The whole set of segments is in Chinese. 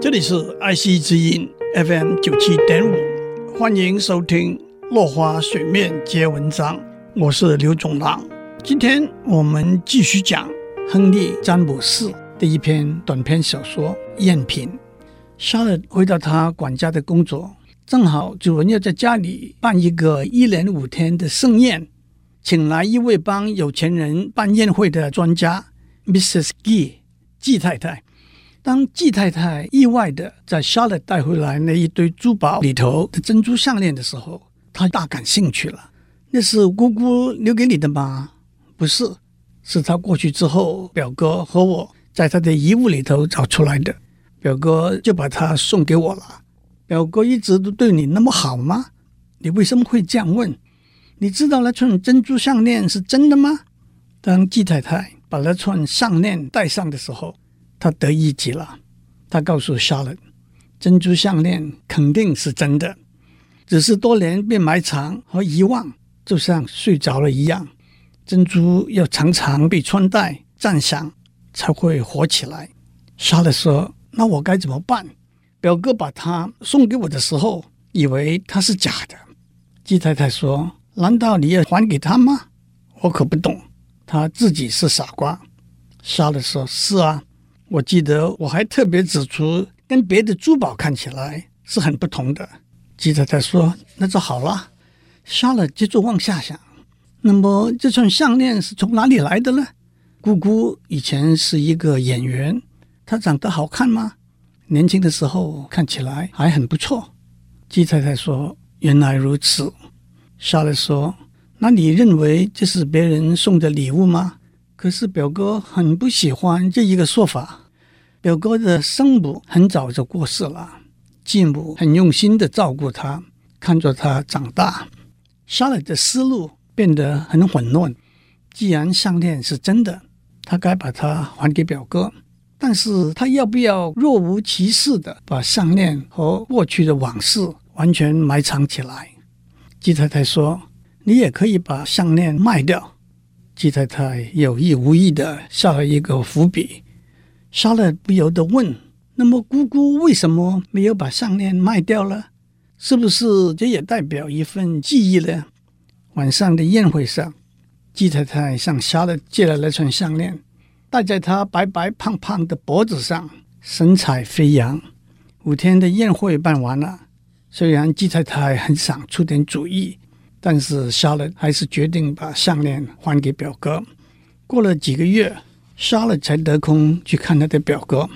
这里是爱惜之音 FM 九七点五，欢迎收听《落花水面皆文章》，我是刘总郎。今天我们继续讲亨利·詹姆斯的一篇短篇小说《赝品》。夏勒回到他管家的工作，正好主人要在家里办一个一连五天的盛宴，请来一位帮有钱人办宴会的专家，Mrs. G，季太太。当季太太意外地在夏勒带回来那一堆珠宝里头的珍珠项链的时候，她大感兴趣了。那是姑姑留给你的吗？不是，是他过去之后，表哥和我在他的遗物里头找出来的。表哥就把它送给我了。表哥一直都对你那么好吗？你为什么会这样问？你知道那串珍珠项链是真的吗？当季太太把那串项链戴上的时候。他得意极了，他告诉夏勒，珍珠项链肯定是真的，只是多年被埋藏和遗忘，就像睡着了一样。珍珠要常常被穿戴、赞赏，才会活起来。夏勒说：“那我该怎么办？”表哥把它送给我的时候，以为它是假的。季太太说：“难道你要还给他吗？”我可不懂，他自己是傻瓜。夏勒说：“是啊。”我记得我还特别指出，跟别的珠宝看起来是很不同的。季太太说：“那就好了。”夏勒接着往下想：“那么这串项链是从哪里来的呢？姑姑以前是一个演员，她长得好看吗？年轻的时候看起来还很不错。”季太太说：“原来如此。”夏勒说：“那你认为这是别人送的礼物吗？”可是表哥很不喜欢这一个说法。表哥的生母很早就过世了，继母很用心的照顾他，看着他长大。夏勒的思路变得很混乱。既然项链是真的，他该把它还给表哥。但是他要不要若无其事的把项链和过去的往事完全埋藏起来？季太太说：“你也可以把项链卖掉。”季太太有意无意地下了一个伏笔，夏勒不由得问：“那么姑姑为什么没有把项链卖掉了？是不是这也代表一份记忆呢？”晚上的宴会上，季太太向夏勒借了那串项链，戴在她白白胖胖的脖子上，神采飞扬。五天的宴会办完了，虽然季太太很想出点主意。但是夏勒还是决定把项链还给表哥。过了几个月，夏勒才得空去看他的表哥。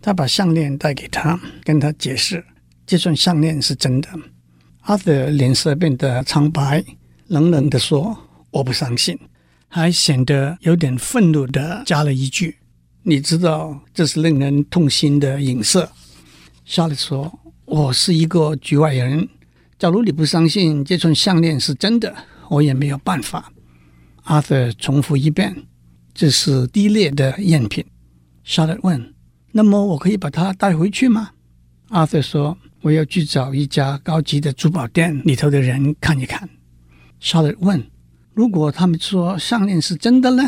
他把项链带给他，跟他解释这串项链是真的。阿德脸色变得苍白，冷冷地说：“我不相信。”还显得有点愤怒地加了一句：“你知道这是令人痛心的影射。”夏勒说：“我是一个局外人。”假如你不相信这串项链是真的，我也没有办法。阿瑟重复一遍：“这是低劣的赝品。”夏勒问：“那么我可以把它带回去吗？”阿瑟说：“我要去找一家高级的珠宝店里头的人看一看。”夏勒问：“如果他们说项链是真的呢？”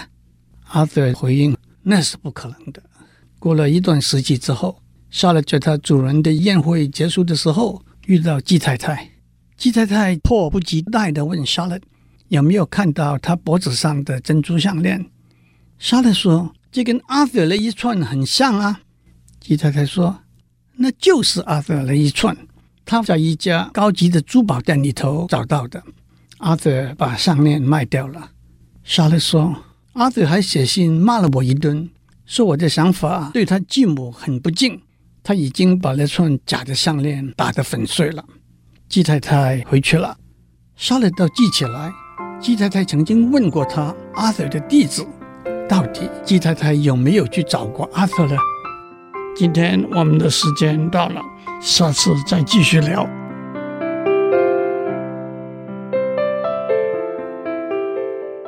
阿瑟回应：“那是不可能的。”过了一段时期之后，夏勒在他主人的宴会结束的时候遇到季太太。鸡太太迫不及待地问夏勒：“有没有看到他脖子上的珍珠项链？”夏勒说：“这跟阿德的一串很像啊。”鸡太太说：“那就是阿德的一串，他在一家高级的珠宝店里头找到的。阿德把项链卖掉了。”夏勒说：“阿德还写信骂了我一顿，说我的想法对他继母很不敬。他已经把那串假的项链打得粉碎了。”季太太回去了，夏勒倒记起来，季太太曾经问过他阿瑟的地址，到底季太太有没有去找过阿瑟呢？今天我们的时间到了，下次再继续聊。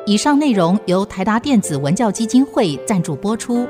以上内容由台达电子文教基金会赞助播出。